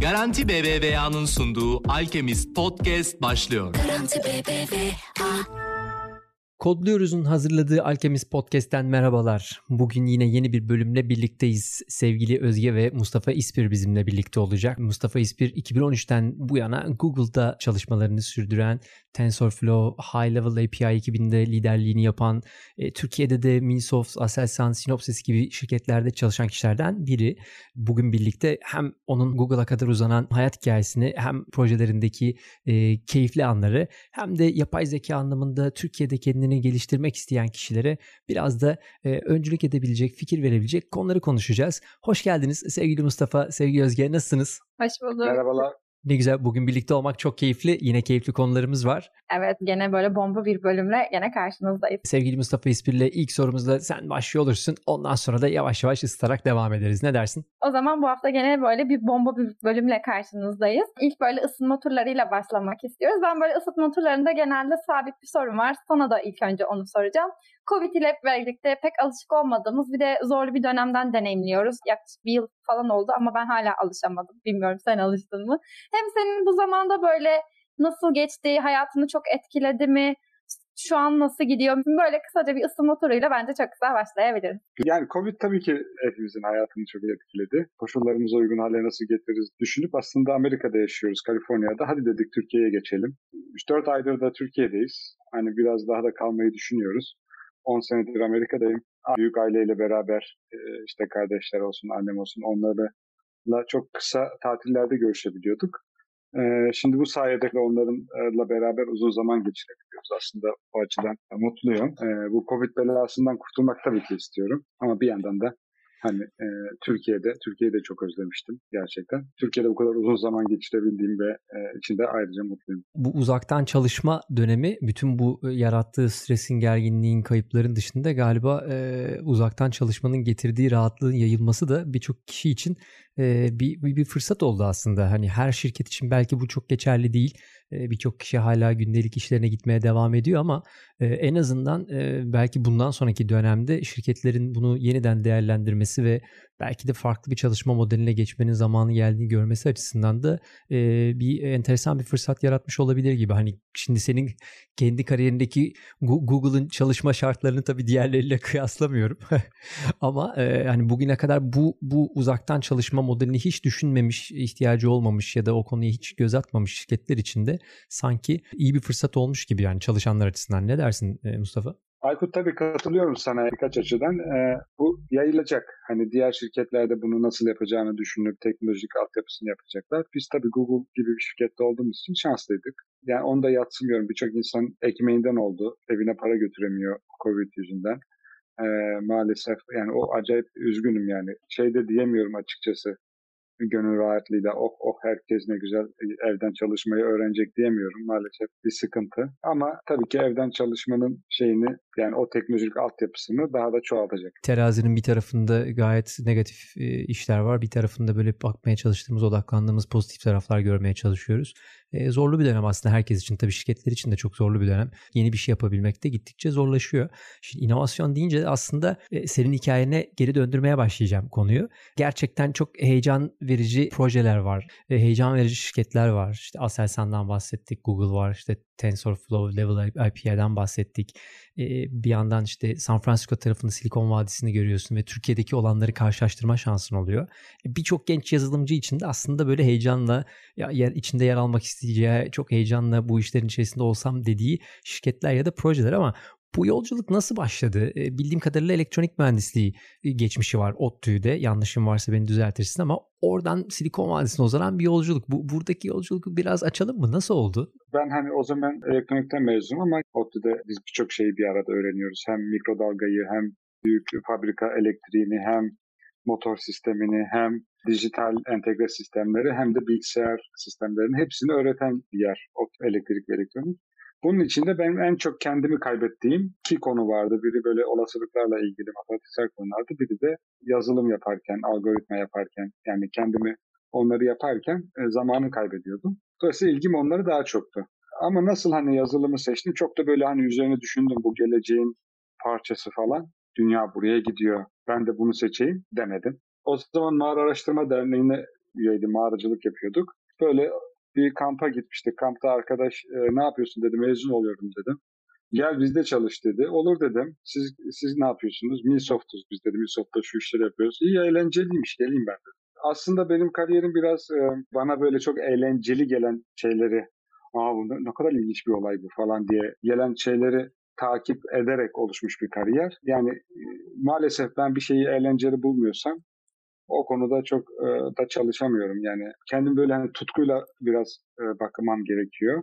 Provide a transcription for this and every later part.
Garanti BBVA'nın sunduğu Alchemist Podcast başlıyor. Garanti BBVA. Kodluyoruz'un hazırladığı Alchemist Podcast'ten merhabalar. Bugün yine yeni bir bölümle birlikteyiz. Sevgili Özge ve Mustafa İspir bizimle birlikte olacak. Mustafa İspir 2013'ten bu yana Google'da çalışmalarını sürdüren TensorFlow, High Level API ekibinde liderliğini yapan, e, Türkiye'de de Minisoft, Aselsan, Synopsys gibi şirketlerde çalışan kişilerden biri. Bugün birlikte hem onun Google'a kadar uzanan hayat hikayesini hem projelerindeki e, keyifli anları hem de yapay zeka anlamında Türkiye'de kendini geliştirmek isteyen kişilere biraz da e, öncülük edebilecek, fikir verebilecek konuları konuşacağız. Hoş geldiniz sevgili Mustafa, sevgili Özge. Nasılsınız? Hoş bulduk. Merhabalar. Ne güzel bugün birlikte olmak çok keyifli. Yine keyifli konularımız var. Evet gene böyle bomba bir bölümle gene karşınızdayız. Sevgili Mustafa İspir'le ilk sorumuzda sen başlıyor olursun. Ondan sonra da yavaş yavaş ısıtarak devam ederiz. Ne dersin? O zaman bu hafta gene böyle bir bomba bir bölümle karşınızdayız. İlk böyle ısınma turlarıyla başlamak istiyoruz. Ben böyle ısıtma turlarında genelde sabit bir sorum var. Sana da ilk önce onu soracağım. Covid ile birlikte pek alışık olmadığımız bir de zorlu bir dönemden deneyimliyoruz. Yaklaşık bir yıl falan oldu ama ben hala alışamadım. Bilmiyorum sen alıştın mı? Hem senin bu zamanda böyle nasıl geçti, hayatını çok etkiledi mi? Şu an nasıl gidiyor? Böyle kısaca bir ısınma turuyla bence çok güzel başlayabiliriz. Yani Covid tabii ki hepimizin hayatını çok etkiledi. Koşullarımıza uygun hale nasıl getiririz düşünüp aslında Amerika'da yaşıyoruz, Kaliforniya'da. Hadi dedik Türkiye'ye geçelim. 3-4 aydır da Türkiye'deyiz. Hani biraz daha da kalmayı düşünüyoruz. 10 senedir Amerika'dayım. Büyük aileyle beraber e, işte kardeşler olsun, annem olsun onlarla çok kısa tatillerde görüşebiliyorduk. E, şimdi bu sayede onlarla beraber uzun zaman geçirebiliyoruz. Aslında o açıdan mutluyum. E, bu Covid belasından kurtulmak tabii ki istiyorum. Ama bir yandan da Hani e, Türkiye'de, Türkiye'yi çok özlemiştim gerçekten. Türkiye'de bu kadar uzun zaman geçirebildiğim ve e, içinde ayrıca mutluyum. Bu uzaktan çalışma dönemi bütün bu e, yarattığı stresin, gerginliğin, kayıpların dışında galiba e, uzaktan çalışmanın getirdiği rahatlığın yayılması da birçok kişi için e, bir, bir, bir fırsat oldu aslında. Hani her şirket için belki bu çok geçerli değil. Birçok kişi hala gündelik işlerine gitmeye devam ediyor ama en azından belki bundan sonraki dönemde şirketlerin bunu yeniden değerlendirmesi ve belki de farklı bir çalışma modeline geçmenin zamanı geldiğini görmesi açısından da bir enteresan bir fırsat yaratmış olabilir gibi. Hani şimdi senin kendi kariyerindeki Google'ın çalışma şartlarını tabii diğerleriyle kıyaslamıyorum. Ama hani bugüne kadar bu bu uzaktan çalışma modelini hiç düşünmemiş, ihtiyacı olmamış ya da o konuyu hiç göz atmamış şirketler için de sanki iyi bir fırsat olmuş gibi yani çalışanlar açısından. Ne dersin e, Mustafa? Aykut tabii katılıyorum sana birkaç açıdan. Ee, bu yayılacak. Hani diğer şirketlerde bunu nasıl yapacağını düşünüp teknolojik altyapısını yapacaklar. Biz tabii Google gibi bir şirkette olduğumuz için şanslıydık. Yani onu da yatsımıyorum. Birçok insan ekmeğinden oldu. Evine para götüremiyor Covid yüzünden. Ee, maalesef yani o acayip üzgünüm yani. Şey de diyemiyorum açıkçası gönül rahatlığıyla oh oh herkes ne güzel evden çalışmayı öğrenecek diyemiyorum maalesef bir sıkıntı. Ama tabii ki evden çalışmanın şeyini yani o teknolojik altyapısını daha da çoğaltacak. Terazinin bir tarafında gayet negatif işler var. Bir tarafında böyle bakmaya çalıştığımız, odaklandığımız pozitif taraflar görmeye çalışıyoruz. E, zorlu bir dönem aslında herkes için. Tabii şirketler için de çok zorlu bir dönem. Yeni bir şey yapabilmek de gittikçe zorlaşıyor. Şimdi inovasyon deyince aslında e, senin hikayene geri döndürmeye başlayacağım konuyu. Gerçekten çok heyecan verici projeler var. E, heyecan verici şirketler var. İşte Aselsan'dan bahsettik, Google var, işte TensorFlow, Level IP'den bahsettik. Bir yandan işte San Francisco tarafında Silikon Vadisi'ni görüyorsun ve Türkiye'deki olanları karşılaştırma şansın oluyor. E, Birçok genç yazılımcı için de aslında böyle heyecanla ya yer, içinde yer almak isteyeceği, çok heyecanla bu işlerin içerisinde olsam dediği şirketler ya da projeler ama bu yolculuk nasıl başladı? E, bildiğim kadarıyla elektronik mühendisliği e, geçmişi var ODTÜ'de. Yanlışım varsa beni düzeltirsin ama oradan Silikon Vadisi'ne uzanan bir yolculuk. Bu buradaki yolculuğu biraz açalım mı? Nasıl oldu? Ben hani o zaman elektronikten mezunum ama ODTÜ'de biz birçok şeyi bir arada öğreniyoruz. Hem mikrodalgayı hem büyük fabrika elektriğini hem motor sistemini hem dijital entegre sistemleri hem de bilgisayar sistemlerini hepsini öğreten bir yer elektrik ve elektronik. Bunun içinde benim en çok kendimi kaybettiğim iki konu vardı. Biri böyle olasılıklarla ilgili matematiksel konulardı. Biri de yazılım yaparken, algoritma yaparken yani kendimi onları yaparken e, zamanı kaybediyordum. Dolayısıyla ilgim onları daha çoktu. Ama nasıl hani yazılımı seçtim çok da böyle hani üzerine düşündüm bu geleceğin parçası falan. Dünya buraya gidiyor. Ben de bunu seçeyim demedim. o zaman Mağara Araştırma Derneği'ne üyeydim. Mağaracılık yapıyorduk. Böyle bir kampa gitmiştik. Kampta arkadaş e, ne yapıyorsun dedi. Mezun oluyorum dedim. Gel bizde çalış dedi. Olur dedim. Siz siz ne yapıyorsunuz? Milsoft'uz biz dedi. Milsoft'ta şu işleri yapıyoruz. İyi eğlenceliymiş geleyim ben dedim. Aslında benim kariyerim biraz e, bana böyle çok eğlenceli gelen şeyleri aa bu ne kadar ilginç bir olay bu falan diye gelen şeyleri takip ederek oluşmuş bir kariyer. Yani e, maalesef ben bir şeyi eğlenceli bulmuyorsam o konuda çok e, da çalışamıyorum. Yani kendim böyle hani tutkuyla biraz e, bakmam gerekiyor.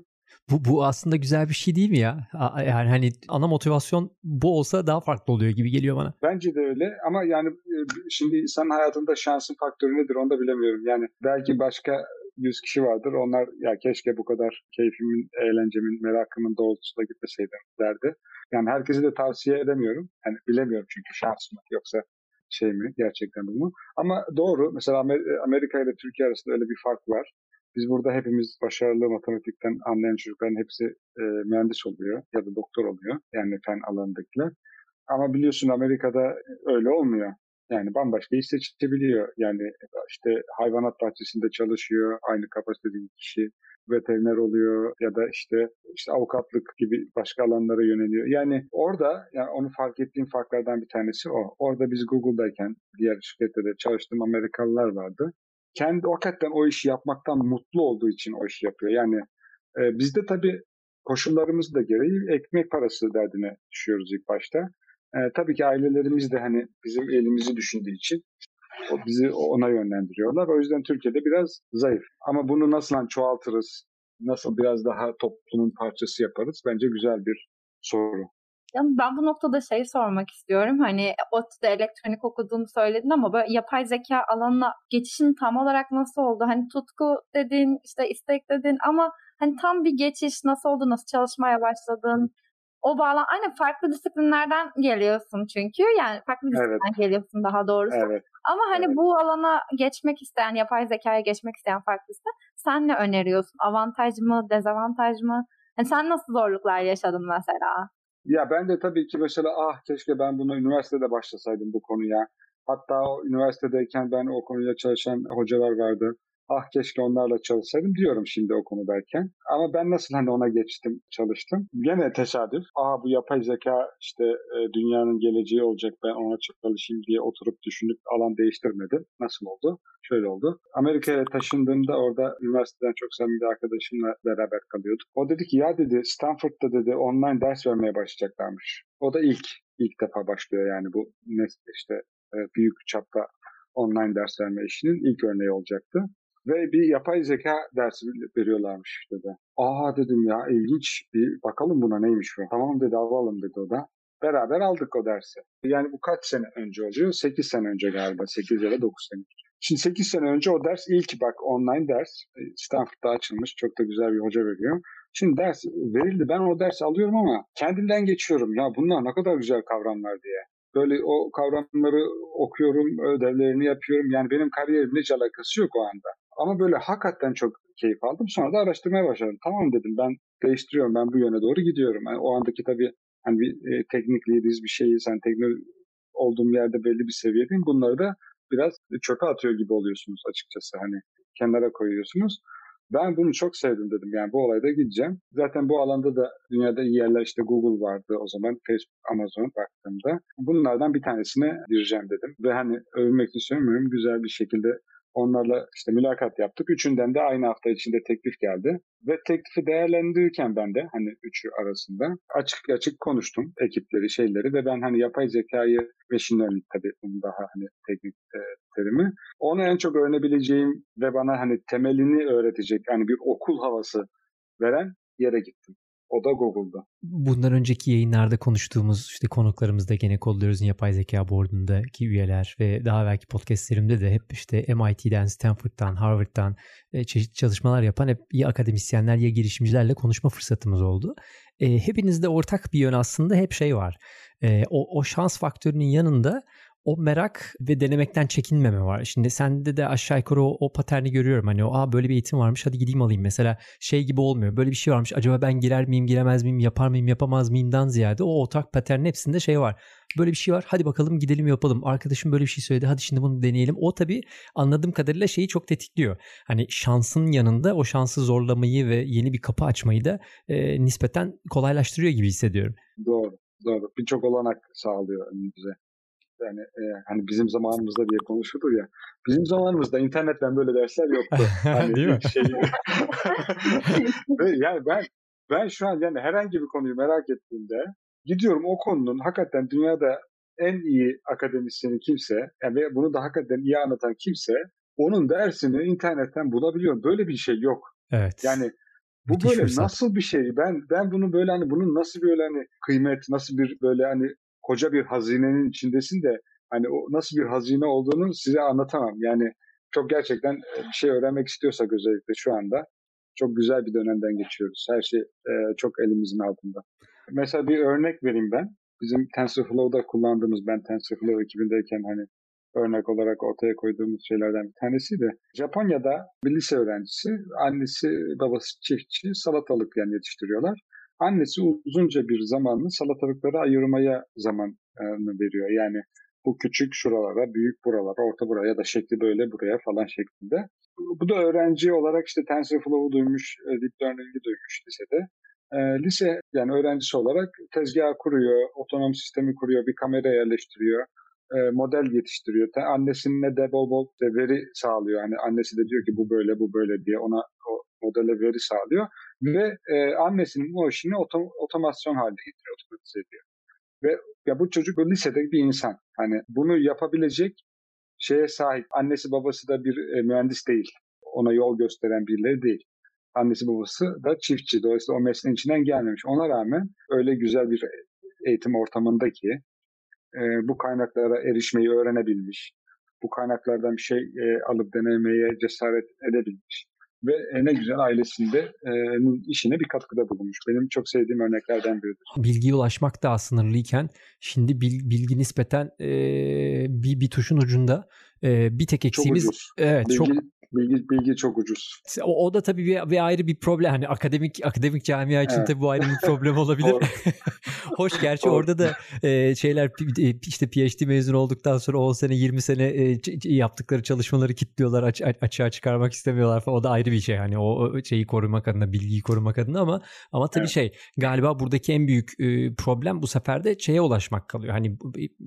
Bu, bu aslında güzel bir şey değil mi ya? Yani hani ana motivasyon bu olsa daha farklı oluyor gibi geliyor bana. Bence de öyle ama yani e, şimdi insan hayatında şansın faktörü nedir onu da bilemiyorum. Yani belki başka 100 kişi vardır. Onlar ya keşke bu kadar keyfimin, eğlencemin, merakımın doğrultusunda gitmeseydim derdi. Yani herkese de tavsiye edemiyorum. Yani bilemiyorum çünkü şans mı yoksa şey mi gerçekten bu Ama doğru. Mesela Amerika ile Türkiye arasında öyle bir fark var. Biz burada hepimiz başarılı matematikten anlayan çocukların hepsi e, mühendis oluyor ya da doktor oluyor. Yani fen alanındakiler. Ama biliyorsun Amerika'da öyle olmuyor. Yani bambaşka iş seçebiliyor. Yani işte hayvanat bahçesinde çalışıyor aynı kapasitedeki kişi veteriner oluyor ya da işte işte avukatlık gibi başka alanlara yöneliyor. Yani orada yani onu fark ettiğim farklardan bir tanesi o. Orada biz Google'dayken diğer şirkette de çalıştığım Amerikalılar vardı. Kendi hakikaten o işi yapmaktan mutlu olduğu için o işi yapıyor. Yani e, bizde tabii koşullarımız da gereği ekmek parası derdine düşüyoruz ilk başta. E, tabii ki ailelerimiz de hani bizim elimizi düşündüğü için o bizi ona yönlendiriyorlar. O yüzden Türkiye'de biraz zayıf. Ama bunu nasıl hani çoğaltırız? Nasıl biraz daha toplumun parçası yaparız? Bence güzel bir soru. Ben bu noktada şey sormak istiyorum. Hani ODTÜ'de elektronik okuduğunu söyledin ama böyle yapay zeka alanına geçişin tam olarak nasıl oldu? Hani tutku dedin, işte istek dedin ama hani tam bir geçiş nasıl oldu? Nasıl çalışmaya başladın? o bağlan aynı farklı disiplinlerden geliyorsun çünkü yani farklı disiplinlerden evet. geliyorsun daha doğrusu. Evet. Ama hani evet. bu alana geçmek isteyen, yapay zekaya geçmek isteyen farklısı sen ne öneriyorsun? Avantaj mı, dezavantaj mı? Yani sen nasıl zorluklar yaşadın mesela? Ya ben de tabii ki mesela ah keşke ben bunu üniversitede başlasaydım bu konuya. Hatta o üniversitedeyken ben o konuya çalışan hocalar vardı ah keşke onlarla çalışsaydım diyorum şimdi o konudayken. Ama ben nasıl hani ona geçtim, çalıştım. Gene tesadüf. Aa bu yapay zeka işte e, dünyanın geleceği olacak ben ona çalışayım diye oturup düşünüp alan değiştirmedim. Nasıl oldu? Şöyle oldu. Amerika'ya taşındığımda orada üniversiteden çok samimi bir arkadaşımla beraber kalıyorduk. O dedi ki ya dedi Stanford'da dedi online ders vermeye başlayacaklarmış. O da ilk ilk defa başlıyor yani bu işte e, büyük çapta online ders verme işinin ilk örneği olacaktı. Ve bir yapay zeka dersi veriyorlarmış işte de. Aa dedim ya ilginç bir bakalım buna neymiş bu. Tamam dedi alalım dedi o da. Beraber aldık o dersi. Yani bu kaç sene önce oluyor? 8 sene önce galiba. 8 ya da 9 sene. Şimdi 8 sene önce o ders ilk bak online ders e, Stanford'da açılmış. Çok da güzel bir hoca veriyor. Şimdi ders verildi. Ben o dersi alıyorum ama kendimden geçiyorum. Ya bunlar ne kadar güzel kavramlar diye. Böyle o kavramları okuyorum, ödevlerini yapıyorum. Yani benim kariyerimle hiç alakası yok o anda. Ama böyle hakikaten çok keyif aldım. Sonra da araştırmaya başladım. Tamam dedim ben değiştiriyorum, ben bu yöne doğru gidiyorum. Yani o andaki tabii hani bir e, teknik lead'iz bir şeyiz. Hani teknik olduğum yerde belli bir seviyedeyim. Bunları da biraz çöpe atıyor gibi oluyorsunuz açıkçası. Hani kenara koyuyorsunuz. Ben bunu çok sevdim dedim. Yani bu olayda gideceğim. Zaten bu alanda da dünyada iyi yerler işte Google vardı o zaman. Facebook, Amazon baktığımda. Bunlardan bir tanesine gireceğim dedim. Ve hani övünmek için söylemiyorum. Güzel bir şekilde Onlarla işte mülakat yaptık. Üçünden de aynı hafta içinde teklif geldi. Ve teklifi değerlendirirken ben de hani üçü arasında açık açık konuştum ekipleri, şeyleri ve ben hani yapay zekayı machine learning tabii bunun daha hani teknik e, terimi. Onu en çok öğrenebileceğim ve bana hani temelini öğretecek hani bir okul havası veren yere gittim. O da Google'da. Bundan önceki yayınlarda konuştuğumuz işte konuklarımızda gene Kodluyoruz'un yapay zeka boardundaki üyeler ve daha belki podcastlerimde de hep işte MIT'den, Stanford'dan, Harvard'dan e, çeşitli çalışmalar yapan hep ya akademisyenler ya girişimcilerle konuşma fırsatımız oldu. E, hepinizde ortak bir yön aslında hep şey var. E, o, o şans faktörünün yanında o merak ve denemekten çekinmeme var. Şimdi sende de aşağı yukarı o, o paterni görüyorum. Hani o Aa, böyle bir eğitim varmış hadi gideyim alayım. Mesela şey gibi olmuyor. Böyle bir şey varmış acaba ben girer miyim giremez miyim yapar mıyım yapamaz mıyımdan ziyade o ortak paternin hepsinde şey var. böyle bir şey var hadi bakalım gidelim yapalım. Arkadaşım böyle bir şey söyledi hadi şimdi bunu deneyelim. O tabii anladığım kadarıyla şeyi çok tetikliyor. Hani şansın yanında o şansı zorlamayı ve yeni bir kapı açmayı da e, nispeten kolaylaştırıyor gibi hissediyorum. Doğru. Doğru. Birçok olanak sağlıyor bize. Yani e, hani bizim zamanımızda diye konuşulur ya. Bizim zamanımızda internetten böyle dersler yoktu. Hani Değil mi? Şey... yani ben ben şu an yani herhangi bir konuyu merak ettiğimde gidiyorum o konunun hakikaten dünyada en iyi akademisyeni kimse, yani bunu da hakikaten iyi anlatan kimse onun dersini internetten bulabiliyorum. Böyle bir şey yok. Evet. Yani bu Müthiş böyle fırsat. nasıl bir şey? Ben ben bunu böyle hani bunun nasıl böyle hani kıymet, nasıl bir böyle hani koca bir hazinenin içindesin de hani o nasıl bir hazine olduğunu size anlatamam. Yani çok gerçekten e, bir şey öğrenmek istiyorsak özellikle şu anda çok güzel bir dönemden geçiyoruz. Her şey e, çok elimizin altında. Mesela bir örnek vereyim ben. Bizim TensorFlow'da kullandığımız ben TensorFlow ekibindeyken hani örnek olarak ortaya koyduğumuz şeylerden bir tanesiydi. Japonya'da bir lise öğrencisi, annesi babası çiftçi salatalık yani yetiştiriyorlar. Annesi uzunca bir zamanlı salatalıkları ayırmaya zamanını veriyor. Yani bu küçük şuralara, büyük buralara, orta buraya ya da şekli böyle buraya falan şeklinde. Bu da öğrenci olarak işte TensorFlow'u duymuş, e, Deep Learning'i duymuş lisede. E, lise yani öğrencisi olarak tezgah kuruyor, otonom sistemi kuruyor, bir kamera yerleştiriyor e, model yetiştiriyor. Annesine de bol bol de veri sağlıyor. Yani annesi de diyor ki bu böyle bu böyle diye ona o modele veri sağlıyor. Ve e, annesinin o işini otom, otomasyon haline getiriyor, otomatize ediyor. Ve ya bu çocuk bu lisedeki bir insan. Hani bunu yapabilecek şeye sahip. Annesi babası da bir e, mühendis değil. Ona yol gösteren birileri değil. Annesi babası da çiftçi. Dolayısıyla o mesleğin içinden gelmemiş. Ona rağmen öyle güzel bir eğitim ortamındaki e, bu kaynaklara erişmeyi öğrenebilmiş. Bu kaynaklardan bir şey e, alıp denemeye cesaret edebilmiş. Ve e, ne güzel ailesinde e, işine bir katkıda bulunmuş. Benim çok sevdiğim örneklerden biridir. Bilgiye ulaşmak daha sınırlıyken şimdi bilgi, bilgi nispeten e, bir, bir tuşun ucunda e, bir tek eksiğimiz. Çok ucuz. Evet bilgi, çok bilgi, bilgi çok ucuz. o, o da tabii bir, bir ayrı bir problem. Hani akademik akademik camia için Evet. tabii bu ayrı bir problem olabilir. Hoş gerçi orada da e, şeyler p- işte PhD mezun olduktan sonra 10 sene 20 sene e, yaptıkları çalışmaları kilitliyorlar aç, aç- açığa çıkarmak istemiyorlar falan. O da ayrı bir şey hani o, şeyi korumak adına bilgiyi korumak adına ama ama tabii Evet. şey galiba buradaki en büyük e, problem bu sefer de şeye ulaşmak kalıyor. Hani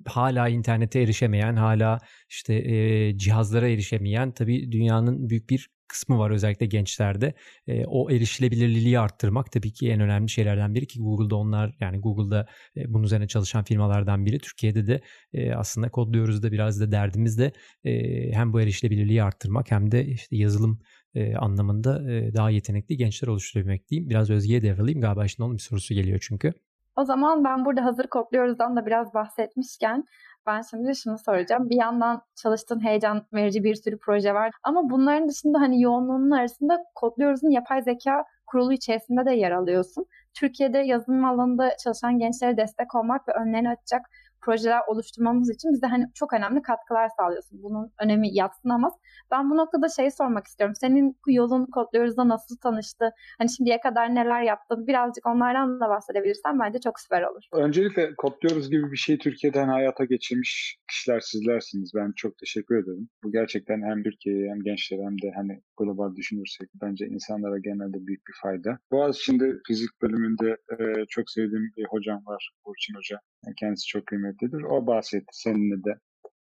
hala internete erişemeyen hala işte e, cihazlara erişemeyen tabii dünyanın büyük bir kısmı var özellikle gençlerde. E, o erişilebilirliği arttırmak tabii ki en önemli şeylerden biri ki Google'da onlar yani Google'da e, bunun üzerine çalışan firmalardan biri. Türkiye'de de e, aslında kodluyoruz da biraz da derdimiz de e, hem bu erişilebilirliği arttırmak hem de işte yazılım e, anlamında e, daha yetenekli gençler oluşturabilmek diyeyim. Biraz Özge'ye devralayım. Galiba şimdi onun bir sorusu geliyor çünkü. O zaman ben burada hazır kodluyoruzdan da biraz bahsetmişken ben şimdi şunu soracağım. Bir yandan çalıştığın heyecan verici bir sürü proje var. Ama bunların dışında hani yoğunluğunun arasında kodluyoruzun yapay zeka kurulu içerisinde de yer alıyorsun. Türkiye'de yazılım alanında çalışan gençlere destek olmak ve önlerini açacak projeler oluşturmamız için bize hani çok önemli katkılar sağlıyorsun. Bunun önemi yatsınamaz. Ben bu noktada şey sormak istiyorum. Senin yolun kodluyoruzda nasıl tanıştı? Hani şimdiye kadar neler yaptın? Birazcık onlardan da bahsedebilirsen bence çok süper olur. Öncelikle kodluyoruz gibi bir şeyi Türkiye'den hayata geçirmiş kişiler sizlersiniz. Ben çok teşekkür ederim. Bu gerçekten hem Türkiye'ye hem gençlere hem de hani global düşünürsek bence insanlara genelde büyük bir fayda. Boğaziçi'nde fizik bölümünde e, çok sevdiğim bir hocam var. Burçin Hoca. Kendisi çok kıymetlidir. O bahsetti. Seninle de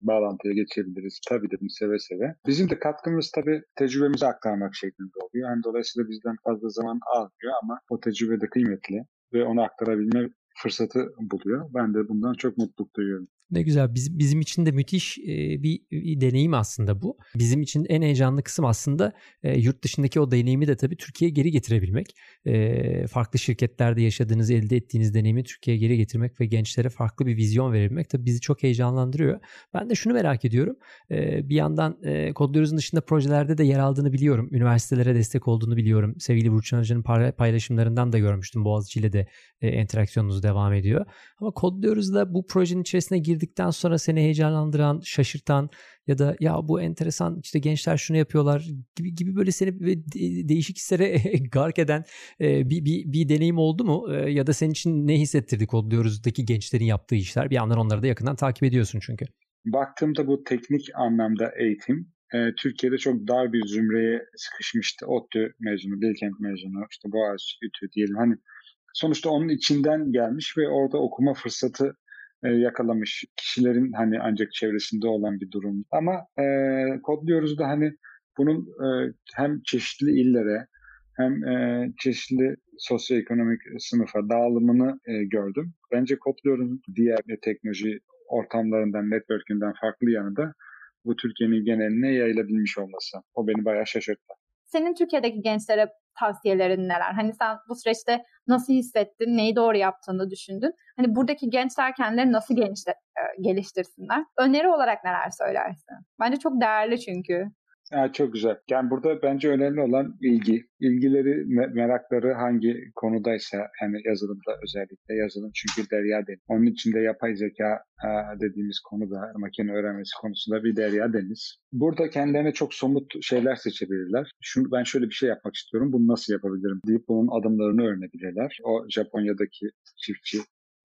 bağlantıya geçebiliriz. Tabii dedim seve seve. Bizim de katkımız tabii tecrübemizi aktarmak şeklinde oluyor. Yani dolayısıyla bizden fazla zaman almıyor ama o tecrübe de kıymetli ve onu aktarabilme fırsatı buluyor. Ben de bundan çok mutluluk duyuyorum. Ne güzel. Biz, bizim için de müthiş e, bir, bir deneyim aslında bu. Bizim için en heyecanlı kısım aslında e, yurt dışındaki o deneyimi de tabii Türkiye'ye geri getirebilmek. E, farklı şirketlerde yaşadığınız, elde ettiğiniz deneyimi Türkiye'ye geri getirmek ve gençlere farklı bir vizyon verebilmek tabii bizi çok heyecanlandırıyor. Ben de şunu merak ediyorum. Bir yandan Kodluyoruz'un dışında projelerde de yer aldığını biliyorum. Üniversitelere destek olduğunu biliyorum. Sevgili Burçin Hoca'nın pay- paylaşımlarından da görmüştüm. Boğaziçi ile de interaksiyonunuz devam ediyor. Ama Kodluyoruz'la bu projenin içerisine girdiğiniz girdikten sonra seni heyecanlandıran, şaşırtan ya da ya bu enteresan işte gençler şunu yapıyorlar gibi gibi böyle seni değişik hislere gark eden bir, bir, bir deneyim oldu mu? Ya da senin için ne hissettirdi Kodluyoruz'daki gençlerin yaptığı işler? Bir yandan onları da yakından takip ediyorsun çünkü. Baktığımda bu teknik anlamda eğitim Türkiye'de çok dar bir zümreye sıkışmıştı. ODTÜ mezunu, Bilkent mezunu, işte Boğaziçi, İTÜ diyelim. Hani sonuçta onun içinden gelmiş ve orada okuma fırsatı e, yakalamış kişilerin hani ancak çevresinde olan bir durum. Ama e, kodluyoruz da hani bunun e, hem çeşitli illere hem e, çeşitli sosyoekonomik sınıfa dağılımını e, gördüm. Bence kodluyoruz diğer teknoloji ortamlarından, network'inden farklı yanı da bu Türkiye'nin geneline yayılabilmiş olması. O beni bayağı şaşırttı. Senin Türkiye'deki gençlere tavsiyelerin neler? Hani sen bu süreçte nasıl hissettin, neyi doğru yaptığını düşündün? Hani buradaki gençler kendilerini nasıl gençler, geliştirsinler? Öneri olarak neler söylersin? Bence çok değerli çünkü. Ha, çok güzel. Yani burada bence önemli olan ilgi. İlgileri, merakları hangi konudaysa yani yazılımda özellikle yazılım çünkü derya deniz. Onun içinde yapay zeka dediğimiz konuda makine öğrenmesi konusunda bir derya deniz. Burada kendilerine çok somut şeyler seçebilirler. Şunu, ben şöyle bir şey yapmak istiyorum. Bunu nasıl yapabilirim deyip bunun adımlarını öğrenebilirler. O Japonya'daki çiftçi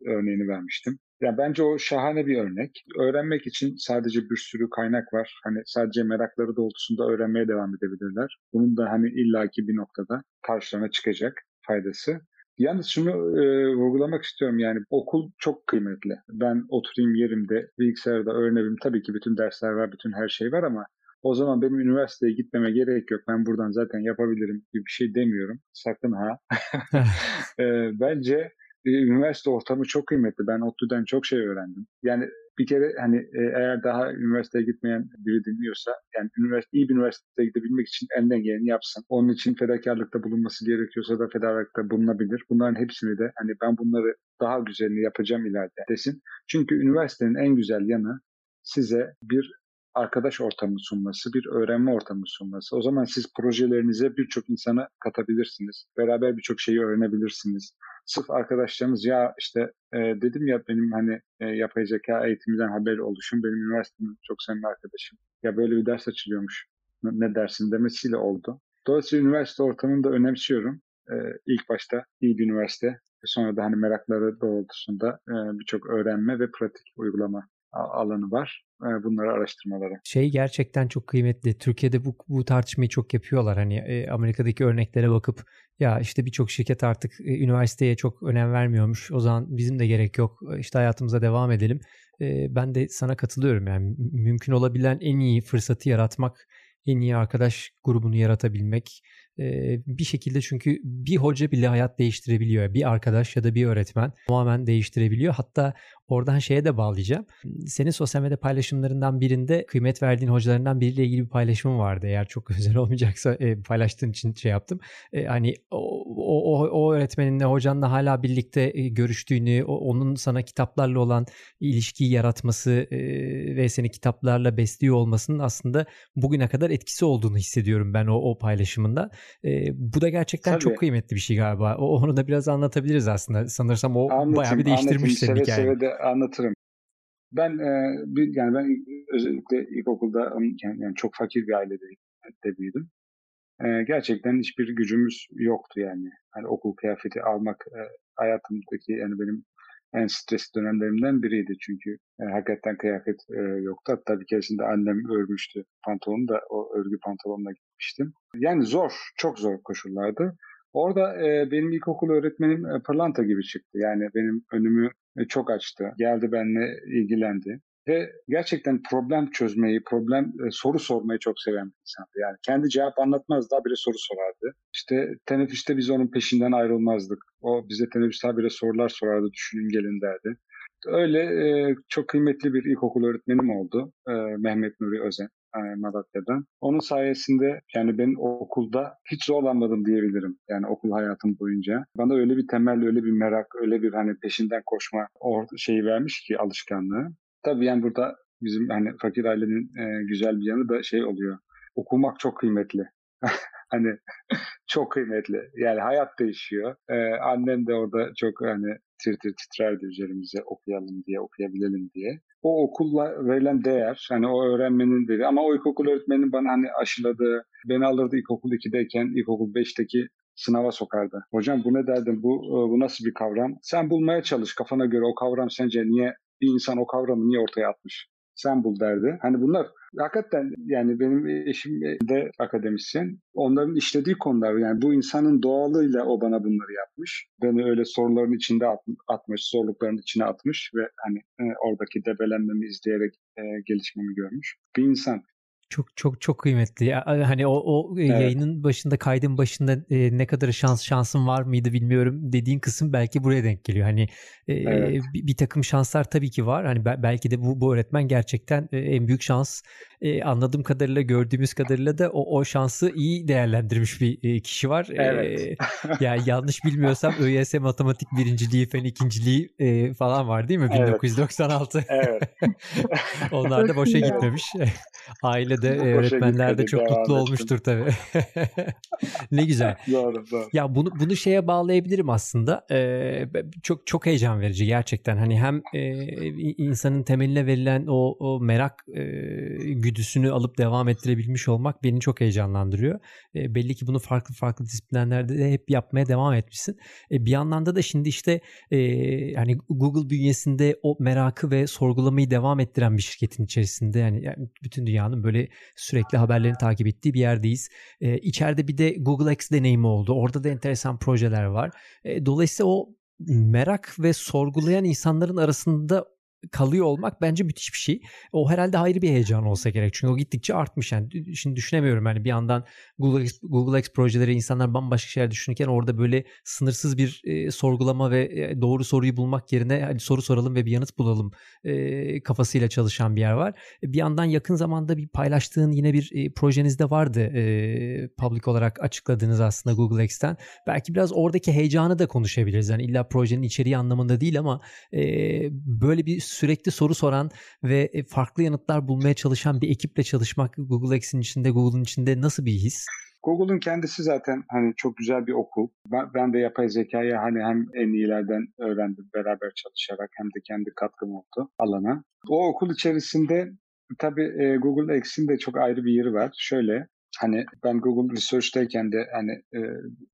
örneğini vermiştim. Yani bence o şahane bir örnek. Öğrenmek için sadece bir sürü kaynak var. Hani sadece merakları doğrultusunda öğrenmeye devam edebilirler. Bunun da hani illaki bir noktada karşılarına çıkacak faydası. Yalnız şunu e, vurgulamak istiyorum yani okul çok kıymetli. Ben oturayım yerimde bilgisayarda öğrenebilirim. Tabii ki bütün dersler var, bütün her şey var ama o zaman benim üniversiteye gitmeme gerek yok. Ben buradan zaten yapabilirim gibi bir şey demiyorum. Sakın ha. e, bence üniversite ortamı çok kıymetli. Ben ODTÜ'den çok şey öğrendim. Yani bir kere hani e, eğer daha üniversiteye gitmeyen biri dinliyorsa yani üniversite, iyi bir üniversiteye gidebilmek için elinden geleni yapsın. Onun için fedakarlıkta bulunması gerekiyorsa da fedakarlıkta bulunabilir. Bunların hepsini de hani ben bunları daha güzelini yapacağım ileride desin. Çünkü üniversitenin en güzel yanı size bir arkadaş ortamı sunması, bir öğrenme ortamı sunması. O zaman siz projelerinize birçok insana katabilirsiniz. Beraber birçok şeyi öğrenebilirsiniz. Sırf arkadaşlarınız ya işte e, dedim ya benim hani e, yapay zeka eğitiminden haber oluşum benim üniversitemin çok samimi arkadaşım. Ya böyle bir ders açılıyormuş. Ne dersin demesiyle oldu. Dolayısıyla üniversite ortamını da önemsiyorum. Ee, ilk başta iyi bir üniversite, sonra da hani merakları doğrultusunda e, birçok öğrenme ve pratik uygulama alanı var. E, bunları araştırmaları. Şey gerçekten çok kıymetli. Türkiye'de bu, bu tartışmayı çok yapıyorlar. Hani e, Amerika'daki örneklere bakıp ya işte birçok şirket artık e, üniversiteye çok önem vermiyormuş. O zaman bizim de gerek yok. İşte hayatımıza devam edelim. Ben de sana katılıyorum. Yani mümkün olabilen en iyi fırsatı yaratmak, en iyi arkadaş grubunu yaratabilmek, bir şekilde çünkü bir hoca bile hayat değiştirebiliyor. Bir arkadaş ya da bir öğretmen tamamen değiştirebiliyor. Hatta oradan şeye de bağlayacağım. Senin sosyal medya paylaşımlarından birinde kıymet verdiğin hocalarından biriyle ilgili bir paylaşımın vardı. Eğer çok özel olmayacaksa paylaştığın için şey yaptım. Hani o, o, o öğretmeninle hocanla hala birlikte görüştüğünü, onun sana kitaplarla olan ilişkiyi yaratması ve seni kitaplarla besliyor olmasının aslında bugüne kadar etkisi olduğunu hissediyorum ben o, o paylaşımında. E, bu da gerçekten Tabii. çok kıymetli bir şey galiba. O, onu da biraz anlatabiliriz aslında. Sanırsam o anlatayım, bayağı bir değiştirmiş senin hikayeyi. Seve de anlatırım. Ben e, bir, yani ben özellikle ilkokulda yani çok fakir bir ailede de büyüdüm. E, gerçekten hiçbir gücümüz yoktu yani. Hani okul kıyafeti almak e, hayatımdaki yani benim en stresli dönemlerimden biriydi çünkü yani hakikaten kıyafet e, yoktu. Hatta bir keresinde annem örmüştü pantolonu da o örgü pantolonla gitmiştim. Yani zor, çok zor koşullardı. Orada e, benim ilkokul öğretmenim e, pırlanta gibi çıktı. Yani benim önümü e, çok açtı. Geldi benimle ilgilendi. Ve gerçekten problem çözmeyi, problem e, soru sormayı çok seven bir insandı. Yani kendi cevap anlatmaz daha bire soru sorardı. İşte teneffüste biz onun peşinden ayrılmazdık. O bize teneffüste habire sorular sorardı, düşünün gelin derdi. Öyle e, çok kıymetli bir ilkokul öğretmenim oldu. E, Mehmet Nuri Özen. Malatya'dan. Onun sayesinde yani ben okulda hiç zorlanmadım diyebilirim. Yani okul hayatım boyunca. Bana öyle bir temel, öyle bir merak, öyle bir hani peşinden koşma şeyi vermiş ki alışkanlığı. Tabii yani burada bizim hani fakir ailenin e, güzel bir yanı da şey oluyor. Okumak çok kıymetli. Hani çok kıymetli. Yani hayat değişiyor. Ee, annem de orada çok hani tir tir titrerdi üzerimize okuyalım diye, okuyabilelim diye. O okulla verilen değer, hani o öğrenmenin değeri ama o ilkokul öğretmenin bana hani aşıladığı, beni alırdı ilkokul 2'deyken, ilkokul 5'teki sınava sokardı. Hocam bu ne derdim, bu, e, bu nasıl bir kavram? Sen bulmaya çalış kafana göre o kavram sence niye, bir insan o kavramı niye ortaya atmış? Sen bul derdi. Hani bunlar hakikaten yani benim eşim de akademisyen. Onların işlediği konular yani bu insanın doğalıyla o bana bunları yapmış. Beni öyle soruların içinde at, atmış, zorlukların içine atmış ve hani e, oradaki debelenmemi izleyerek e, gelişmemi görmüş. Bir insan çok çok çok kıymetli. Hani o, o evet. yayının başında kaydın başında e, ne kadar şans şansın var mıydı bilmiyorum dediğin kısım belki buraya denk geliyor. Hani e, evet. bir, bir takım şanslar tabii ki var. Hani belki de bu, bu öğretmen gerçekten e, en büyük şans e, anladığım kadarıyla gördüğümüz kadarıyla da o, o şansı iyi değerlendirmiş bir e, kişi var. Evet. E, yani yanlış bilmiyorsam ÖYS matematik birinciliği, fen ikinciliği e, falan var değil mi? Evet. 1996. Evet. Onlar da boşa gitmemiş. Aile de öğretmenler de çok mutlu olmuştur tabii. ne güzel. doğru, doğru. Ya bunu bunu şeye bağlayabilirim aslında. Ee, çok çok heyecan verici gerçekten. Hani hem e, insanın temeline verilen o, o merak e, güdüsünü alıp devam ettirebilmiş olmak beni çok heyecanlandırıyor. E, belli ki bunu farklı farklı disiplinlerde de hep yapmaya devam etmişsin. E, bir yandan da da şimdi işte e, hani Google bünyesinde o merakı ve sorgulamayı devam ettiren bir şirketin içerisinde yani, yani bütün dünyanın böyle sürekli haberlerini takip ettiği bir yerdeyiz. E, içeride bir de Google X deneyimi oldu. Orada da enteresan projeler var. E, dolayısıyla o merak ve sorgulayan insanların arasında kalıyor olmak bence müthiş bir şey. O herhalde ayrı bir heyecan olsa gerek. Çünkü o gittikçe artmış. Yani şimdi düşünemiyorum yani bir yandan Google X, Google X projeleri insanlar bambaşka şeyler düşünürken orada böyle sınırsız bir e, sorgulama ve e, doğru soruyu bulmak yerine hadi soru soralım ve bir yanıt bulalım e, kafasıyla çalışan bir yer var. E, bir yandan yakın zamanda bir paylaştığın yine bir e, projenizde vardı. E, public olarak açıkladığınız aslında Google X'ten. Belki biraz oradaki heyecanı da konuşabiliriz. Yani illa projenin içeriği anlamında değil ama e, böyle bir sürekli soru soran ve e, farklı yanıtlar bulmaya çalışan bir ekiple çalışmak Google X'in içinde, Google'un içinde nasıl bir his? Google'un kendisi zaten hani çok güzel bir okul. Ben, ben de yapay zekayı hani hem en iyilerden öğrendim beraber çalışarak hem de kendi katkım oldu alana. O okul içerisinde tabii e, Google X'in de çok ayrı bir yeri var. Şöyle Hani ben Google Research'teyken de hani e,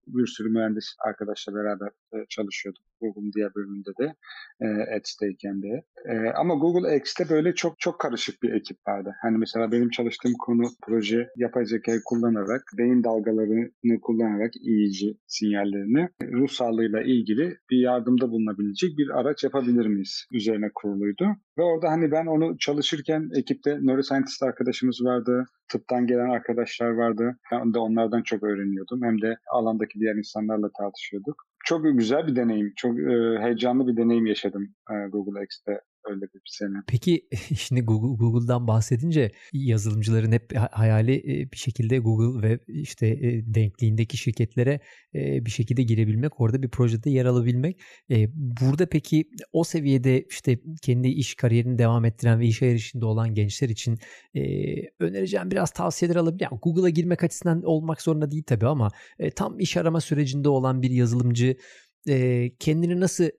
bir sürü mühendis arkadaşla beraber e, çalışıyordum. Google'un diğer bölümünde de e, Ads'teyken de. E, ama Google X'te böyle çok çok karışık bir ekip vardı. Hani mesela benim çalıştığım konu proje yapay zekayı kullanarak beyin dalgalarını kullanarak EEG sinyallerini ruh sağlığıyla ilgili bir yardımda bulunabilecek bir araç yapabilir miyiz üzerine kuruluydu. Ve orada hani ben onu çalışırken ekipte neuroscientist arkadaşımız vardı, tıptan gelen arkadaşlar vardı. Ben de onlardan çok öğreniyordum. Hem de alandaki diğer insanlarla tartışıyorduk. Çok güzel bir deneyim, çok e, heyecanlı bir deneyim yaşadım e, Google X'te öyle bir sene. Peki şimdi Google, Google'dan bahsedince yazılımcıların hep hayali e, bir şekilde Google ve işte e, denkliğindeki şirketlere e, bir şekilde girebilmek, orada bir projede yer alabilmek. Burada peki o seviyede işte kendi iş kariyerini devam ettiren ve iş arayışında olan gençler için önereceğim biraz tavsiyeler alabilir. Yani Google'a girmek açısından olmak zorunda değil tabii ama tam iş arama sürecinde olan bir yazılımcı kendini nasıl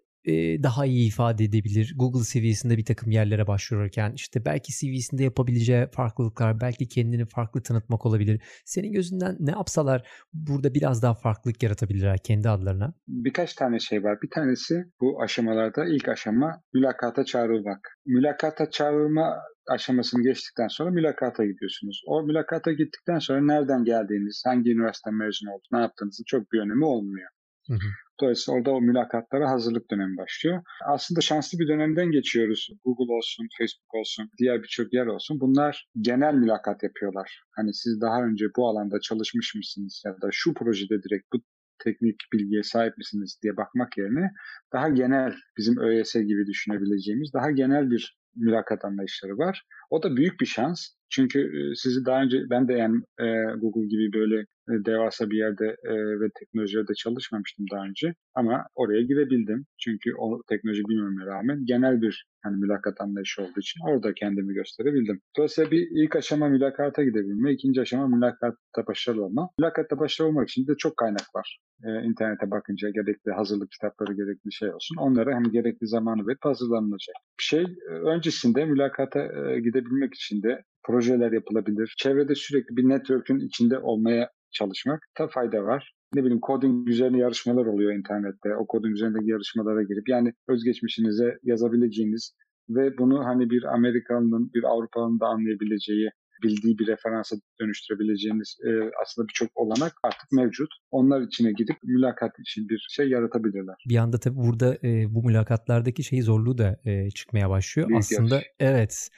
daha iyi ifade edebilir. Google seviyesinde bir takım yerlere başvururken işte belki CV'sinde yapabileceği farklılıklar, belki kendini farklı tanıtmak olabilir. Senin gözünden ne yapsalar burada biraz daha farklılık yaratabilirler kendi adlarına? Birkaç tane şey var. Bir tanesi bu aşamalarda ilk aşama mülakata çağrılmak. Mülakata çağrılma aşamasını geçtikten sonra mülakata gidiyorsunuz. O mülakata gittikten sonra nereden geldiğiniz, hangi üniversite mezun olduğunu, ne yaptığınızın çok bir önemi olmuyor. Hı hı. Dolayısıyla orada o mülakatlara hazırlık dönemi başlıyor. Aslında şanslı bir dönemden geçiyoruz. Google olsun, Facebook olsun, diğer birçok yer olsun. Bunlar genel mülakat yapıyorlar. Hani siz daha önce bu alanda çalışmış mısınız ya da şu projede direkt bu teknik bilgiye sahip misiniz diye bakmak yerine daha genel bizim ÖYS gibi düşünebileceğimiz daha genel bir mülakat anlayışları var. O da büyük bir şans. Çünkü sizi daha önce ben de yani e, Google gibi böyle devasa bir yerde e, ve teknolojide çalışmamıştım daha önce. Ama oraya girebildim. Çünkü o teknoloji bilmeme rağmen genel bir hani mülakat anlayışı olduğu için orada kendimi gösterebildim. Dolayısıyla bir ilk aşama mülakata gidebilme, ikinci aşama mülakatta başarılı olma. Mülakatta başarılı olmak için de çok kaynak var. Ee, internete bakınca gerekli hazırlık kitapları gerekli şey olsun. Onlara hem gerekli zamanı verip hazırlanılacak. Bir şey e, öncesinde mülakata e, gidebilmek için de projeler yapılabilir. Çevrede sürekli bir network'ün içinde olmaya çalışmakta fayda var. Ne bileyim coding üzerine yarışmalar oluyor internette. O coding üzerindeki yarışmalara girip yani özgeçmişinize yazabileceğiniz ve bunu hani bir Amerikanın, bir Avrupalı'nın da anlayabileceği bildiği bir referansa dönüştürebileceğiniz e, aslında birçok olanak artık mevcut. Onlar içine gidip mülakat için bir şey yaratabilirler. Bir anda tabii burada e, bu mülakatlardaki şeyi zorluğu da e, çıkmaya başlıyor. Büyük aslında yarış. evet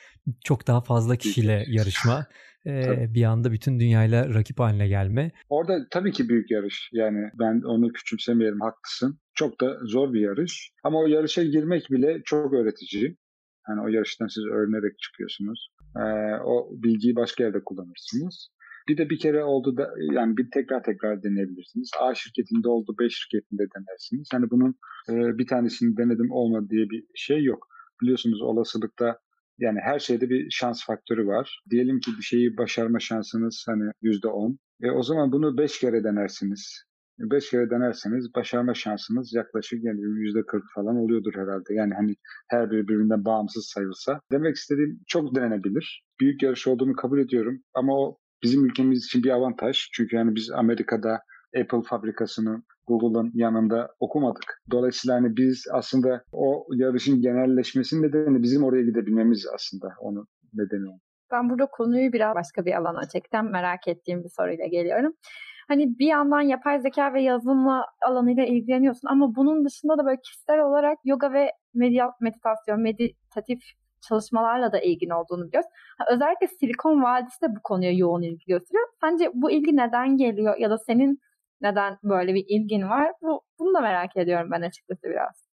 çok daha fazla kişiyle yarışma. E, bir anda bütün dünyayla rakip haline gelme. Orada tabii ki büyük yarış. Yani ben onu küçümsemeyelim haklısın. Çok da zor bir yarış. Ama o yarışa girmek bile çok öğretici. Hani o yarıştan siz öğrenerek çıkıyorsunuz. Ee, o bilgiyi başka yerde kullanırsınız. Bir de bir kere oldu da yani bir tekrar tekrar deneyebilirsiniz. A şirketinde oldu, B şirketinde denersiniz. Hani bunun e, bir tanesini denedim olmadı diye bir şey yok. Biliyorsunuz olasılıkta yani her şeyde bir şans faktörü var. Diyelim ki bir şeyi başarma şansınız hani yüzde on. E o zaman bunu beş kere denersiniz. 5 kere denerseniz başarma şansınız yaklaşık yani %40 falan oluyordur herhalde. Yani hani her biri birbirinden bağımsız sayılsa. Demek istediğim çok denenebilir. Büyük yarış olduğunu kabul ediyorum ama o bizim ülkemiz için bir avantaj. Çünkü yani biz Amerika'da Apple fabrikasını Google'ın yanında okumadık. Dolayısıyla hani biz aslında o yarışın genelleşmesinin nedeni bizim oraya gidebilmemiz aslında onun nedeni. Ben burada konuyu biraz başka bir alana çektim. Merak ettiğim bir soruyla geliyorum hani bir yandan yapay zeka ve yazılımla alanıyla ilgileniyorsun ama bunun dışında da böyle kişisel olarak yoga ve meditasyon, meditatif çalışmalarla da ilgin olduğunu biliyoruz. özellikle Silikon Vadisi de bu konuya yoğun ilgi gösteriyor. Sence bu ilgi neden geliyor ya da senin neden böyle bir ilgin var? Bu, bunu da merak ediyorum ben açıkçası biraz.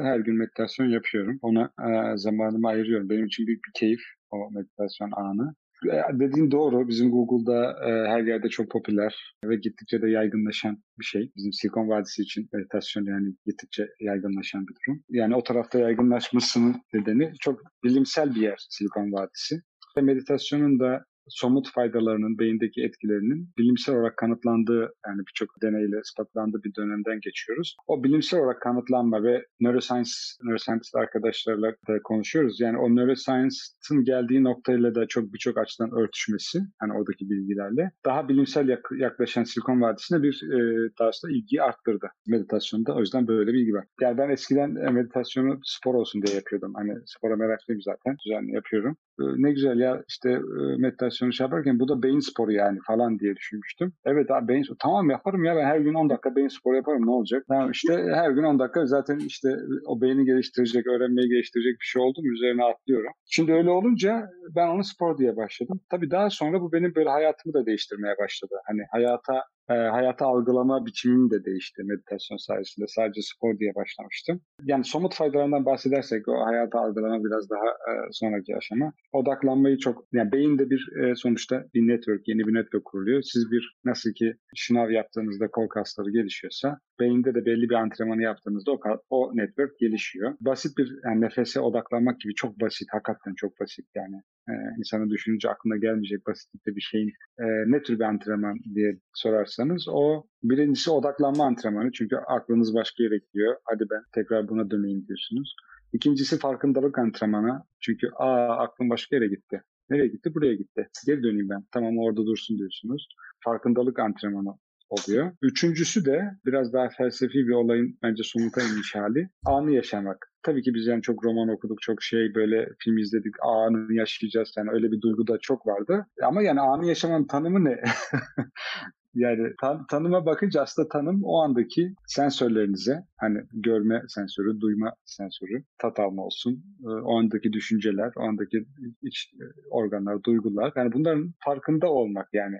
Her gün meditasyon yapıyorum. Ona e, zamanımı ayırıyorum. Benim için büyük bir keyif o meditasyon anı. E, dediğin doğru. Bizim Google'da e, her yerde çok popüler ve gittikçe de yaygınlaşan bir şey. Bizim Silikon Vadisi için meditasyon yani gittikçe yaygınlaşan bir durum. Yani o tarafta yaygınlaşmasının nedeni çok bilimsel bir yer Silikon Vadisi. Meditasyonun da somut faydalarının, beyindeki etkilerinin bilimsel olarak kanıtlandığı yani birçok deneyle ispatlandığı bir dönemden geçiyoruz. O bilimsel olarak kanıtlanma ve neuroscience, neuroscientist arkadaşlarla da konuşuyoruz. Yani o neuroscience'ın geldiği noktayla da çok birçok açıdan örtüşmesi, hani oradaki bilgilerle daha bilimsel yaklaşan Silikon Vadisi'ne bir e, sonra ilgiyi arttırdı meditasyonda. O yüzden böyle bir ilgi var. Yani ben eskiden e, meditasyonu spor olsun diye yapıyordum. Hani spora meraklıyım zaten. Düzenli yapıyorum. E, ne güzel ya işte e, meditasyon sonuç yaparken bu da beyin sporu yani falan diye düşünmüştüm. Evet abi beyin sporu. Tamam yaparım ya ben her gün 10 dakika beyin sporu yaparım ne olacak? Tamam işte her gün 10 dakika zaten işte o beyni geliştirecek, öğrenmeyi geliştirecek bir şey oldu mu üzerine atlıyorum. Şimdi öyle olunca ben onu spor diye başladım. Tabii daha sonra bu benim böyle hayatımı da değiştirmeye başladı. Hani hayata e, hayata algılama biçimim de değişti meditasyon sayesinde. Sadece spor diye başlamıştım. Yani somut faydalarından bahsedersek o hayata algılama biraz daha e, sonraki aşama. Odaklanmayı çok, yani beyinde bir e, sonuçta bir network, yeni bir network kuruluyor. Siz bir nasıl ki şınav yaptığınızda kol kasları gelişiyorsa beyinde de belli bir antrenmanı yaptığınızda o, o network gelişiyor. Basit bir yani nefese odaklanmak gibi çok basit, hakikaten çok basit yani. E, insanın düşününce aklına gelmeyecek basitlikte bir şeyin e, ne tür bir antrenman diye sorarsanız o birincisi odaklanma antrenmanı çünkü aklınız başka yere gidiyor. Hadi ben tekrar buna döneyim diyorsunuz. İkincisi farkındalık antrenmanı. Çünkü aa aklım başka yere gitti. Nereye gitti? Buraya gitti. Geri döneyim ben. Tamam orada dursun diyorsunuz. Farkındalık antrenmanı oluyor. Üçüncüsü de biraz daha felsefi bir olayın bence somuta inmiş hali. Anı yaşamak. Tabii ki biz yani çok roman okuduk, çok şey böyle film izledik, anı yaşayacağız. Yani öyle bir duygu da çok vardı. Ama yani anı yaşamanın tanımı ne? Yani tan- tanıma bakınca aslında tanım o andaki sensörlerinize hani görme sensörü, duyma sensörü, tat alma olsun, e, o andaki düşünceler, o andaki iç e, organlar, duygular. Yani bunların farkında olmak yani.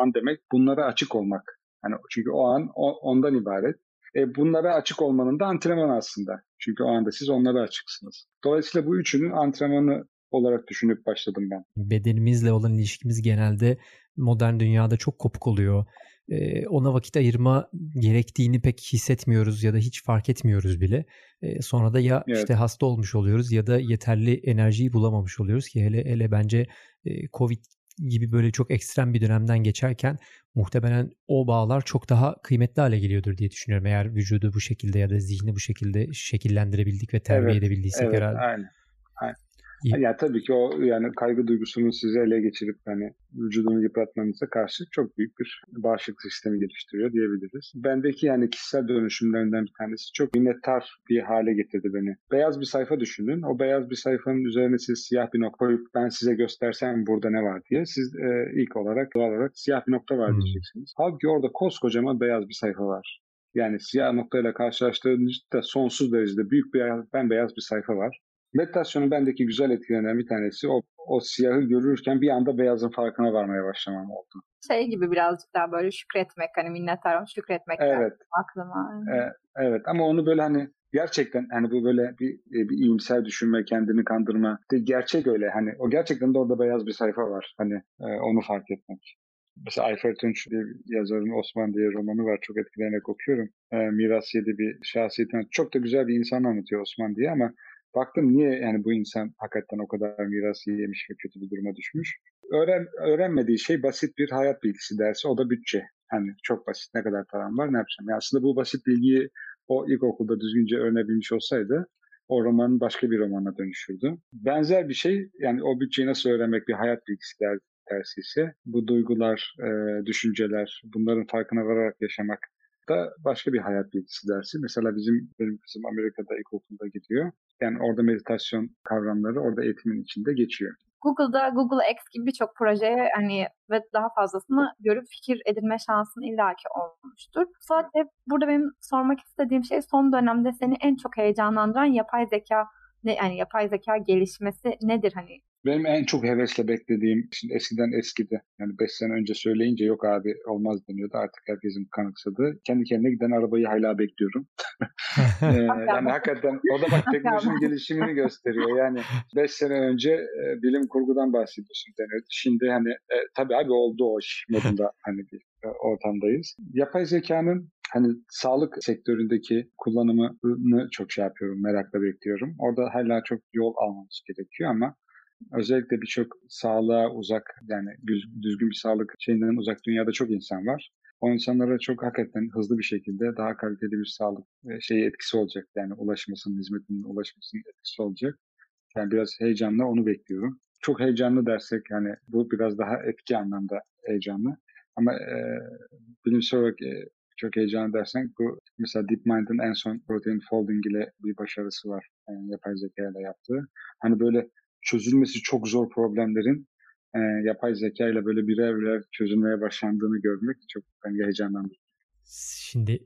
An demek bunlara açık olmak. Yani çünkü o an o, ondan ibaret. E, bunlara açık olmanın da antrenman aslında. Çünkü o anda siz onlara açıksınız. Dolayısıyla bu üçünün antrenmanı olarak düşünüp başladım ben. Bedenimizle olan ilişkimiz genelde modern dünyada çok kopuk oluyor. E, ona vakit ayırma gerektiğini pek hissetmiyoruz ya da hiç fark etmiyoruz bile. E, sonra da ya evet. işte hasta olmuş oluyoruz ya da yeterli enerjiyi bulamamış oluyoruz ki hele hele bence e, Covid gibi böyle çok ekstrem bir dönemden geçerken muhtemelen o bağlar çok daha kıymetli hale geliyordur diye düşünüyorum. Eğer vücudu bu şekilde ya da zihni bu şekilde şekillendirebildik ve terbiye evet, edebildiysek evet, herhalde. Aynen. aynen. Ya tabii ki o yani kaygı duygusunun sizi ele geçirip hani vücudunu yıpratmanıza karşı çok büyük bir bağışıklık sistemi geliştiriyor diyebiliriz. Bendeki yani kişisel dönüşümlerinden bir tanesi çok minnettar bir hale getirdi beni. Beyaz bir sayfa düşünün. O beyaz bir sayfanın üzerine siz siyah bir nokta koyup ben size göstersem burada ne var diye siz e, ilk olarak doğal olarak siyah bir nokta var hmm. diyeceksiniz. Halbuki orada koskocaman beyaz bir sayfa var. Yani siyah noktayla karşılaştırdığınızda sonsuz derecede büyük bir bembeyaz bir sayfa var. Meditasyonun bendeki güzel etkilerinden bir tanesi o, o siyahı görürken bir anda beyazın farkına varmaya başlamam oldu. Şey gibi birazcık daha böyle şükretmek hani minnettar olmup şükretmek evet. aklıma. Evet. evet ama onu böyle hani gerçekten hani bu böyle bir, e, bir iyimser düşünme, kendini kandırma. De gerçek öyle hani o gerçekten de orada beyaz bir sayfa var. Hani e, onu fark etmek. Mesela Ayfer Tunç diye bir yazarın Osman diye romanı var. Çok etkilenerek okuyorum. E, Miras yedi bir şahsiyetin. Çok da güzel bir insan anlatıyor Osman diye ama Baktım niye yani bu insan hakikaten o kadar miras yemiş ve kötü bir duruma düşmüş. Öğren, öğrenmediği şey basit bir hayat bilgisi dersi. O da bütçe. Hani çok basit ne kadar param var ne yapacağım. Yani aslında bu basit bilgiyi o ilkokulda düzgünce öğrenebilmiş olsaydı o romanın başka bir romana dönüşürdü. Benzer bir şey yani o bütçeyi nasıl öğrenmek bir hayat bilgisi der, dersi ise bu duygular, düşünceler bunların farkına vararak yaşamak da başka bir hayat bilgisi dersi. Mesela bizim benim kızım Amerika'da ilkokulda gidiyor. Yani orada meditasyon kavramları orada eğitimin içinde geçiyor. Google'da Google X gibi birçok projeye hani ve daha fazlasını görüp fikir edinme şansın illaki olmuştur. Sadece burada benim sormak istediğim şey son dönemde seni en çok heyecanlandıran yapay zeka ne yani yapay zeka gelişmesi nedir hani benim en çok hevesle beklediğim, şimdi eskiden eskidi. Yani 5 sene önce söyleyince yok abi olmaz deniyordu. Artık herkesin kanıksadı. Kendi kendine giden arabayı hala bekliyorum. ee, yani hakikaten o da bak teknolojinin gelişimini gösteriyor. Yani 5 sene önce e, bilim kurgudan bahsediyorsun deniyordu. Şimdi hani e, tabii abi oldu o iş modunda hani bir e, ortamdayız. Yapay zekanın hani sağlık sektöründeki kullanımını çok şey yapıyorum, merakla bekliyorum. Orada hala çok yol almamız gerekiyor ama Özellikle birçok sağlığa uzak yani düzgün bir sağlık şeyinden uzak dünyada çok insan var. O insanlara çok hakikaten hızlı bir şekilde daha kaliteli bir sağlık e, şeyi etkisi olacak. Yani ulaşmasının, hizmetinin ulaşmasının etkisi olacak. Yani biraz heyecanla onu bekliyorum. Çok heyecanlı dersek yani bu biraz daha etki anlamda heyecanlı. Ama e, bilimsel olarak e, çok heyecanlı dersen bu mesela DeepMind'in en son protein folding ile bir başarısı var. Yani yapay zeka ile yaptığı. Hani böyle çözülmesi çok zor problemlerin e, yapay zeka ile böyle birer birer çözülmeye başlandığını görmek çok beni heyecanlandırdı. Şimdi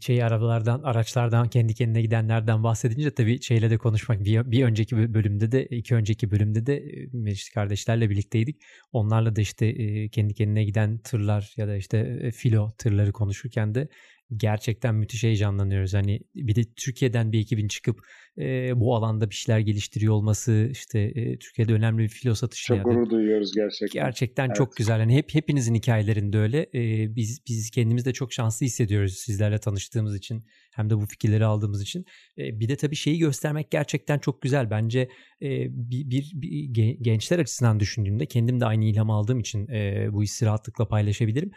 şey arabalardan, araçlardan, kendi kendine gidenlerden bahsedince tabii şeyle de konuşmak bir, bir önceki bölümde de iki önceki bölümde de Meclis kardeşlerle birlikteydik. Onlarla da işte kendi kendine giden tırlar ya da işte filo tırları konuşurken de gerçekten müthiş heyecanlanıyoruz. Hani bir de Türkiye'den bir ekibin çıkıp e, bu alanda bir şeyler geliştiriyor olması işte e, Türkiye'de önemli bir filo satışı. Çok gurur duyuyoruz gerçekten. Gerçekten evet. çok güzel. Hani hep hepinizin hikayelerinde öyle. E, biz biz kendimiz de çok şanslı hissediyoruz sizlerle tanıştığımız için hem de bu fikirleri aldığımız için. E, bir de tabii şeyi göstermek gerçekten çok güzel. Bence e, bir, bir, bir gençler açısından düşündüğümde kendim de aynı ilham aldığım için e, bu hissi rahatlıkla paylaşabilirim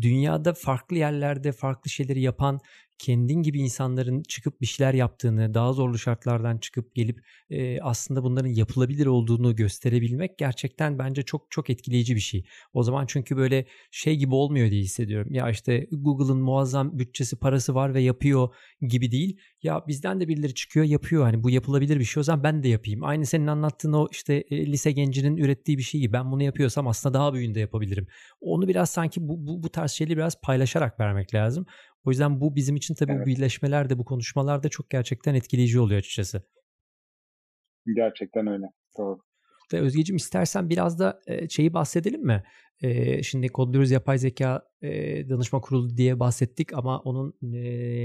dünyada farklı yerlerde farklı şeyleri yapan kendin gibi insanların çıkıp bir şeyler yaptığını, daha zorlu şartlardan çıkıp gelip e, aslında bunların yapılabilir olduğunu gösterebilmek gerçekten bence çok çok etkileyici bir şey. O zaman çünkü böyle şey gibi olmuyor diye hissediyorum. Ya işte Google'ın muazzam bütçesi, parası var ve yapıyor gibi değil. Ya bizden de birileri çıkıyor, yapıyor. Hani bu yapılabilir bir şey o zaman ben de yapayım. Aynı senin anlattığın o işte e, lise gencinin ürettiği bir şey gibi. Ben bunu yapıyorsam aslında daha büyüğünü de yapabilirim. Onu biraz sanki bu, bu, bu tarz şeyleri biraz paylaşarak vermek lazım. O yüzden bu bizim için tabii evet. bu birleşmeler de bu konuşmalar da çok gerçekten etkileyici oluyor açıkçası. Gerçekten öyle. Doğru. Ve Özgeciğim istersen biraz da şeyi bahsedelim mi? Şimdi kodluyoruz yapay zeka danışma kurulu diye bahsettik ama onun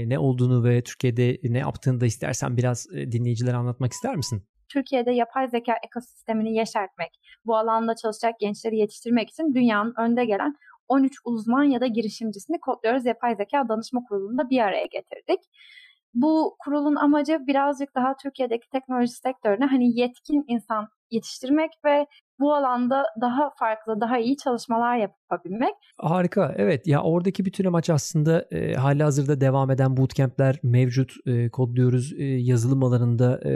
ne olduğunu ve Türkiye'de ne yaptığını da istersen biraz dinleyicilere anlatmak ister misin? Türkiye'de yapay zeka ekosistemini yeşertmek, bu alanda çalışacak gençleri yetiştirmek için dünyanın önde gelen 13 uzman ya da girişimcisini Kodluyoruz Yapay Zeka Danışma Kurulu'nda bir araya getirdik. Bu kurulun amacı birazcık daha Türkiye'deki teknoloji sektörüne hani yetkin insan yetiştirmek ve bu alanda daha farklı, daha iyi çalışmalar yapabilmek. Harika. Evet ya oradaki bütün amaç aslında e, hali hazırda devam eden bootcamp'ler mevcut. E, kodluyoruz e, yazılım alanında e,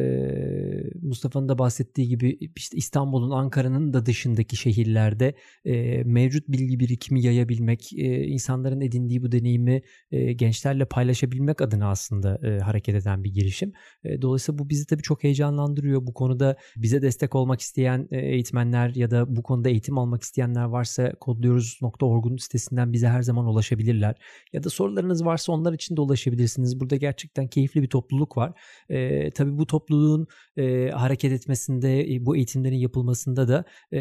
Mustafa'nın da bahsettiği gibi işte İstanbul'un, Ankara'nın da dışındaki şehirlerde e, mevcut bilgi birikimi yayabilmek, e, insanların edindiği bu deneyimi e, gençlerle paylaşabilmek adına aslında e, hareket eden bir girişim. E, dolayısıyla bu bizi tabii çok heyecanlandırıyor. Bu konuda bize destek olmak isteyen e, eğitmenler ya da bu konuda eğitim almak isteyenler varsa kodluyoruz.org'un sitesinden bize her zaman ulaşabilirler. Ya da sorularınız varsa onlar için de ulaşabilirsiniz. Burada gerçekten keyifli bir topluluk var. E, tabii bu topluluğun e, hareket etmesinde, e, bu eğitimlerin yapılmasında da e,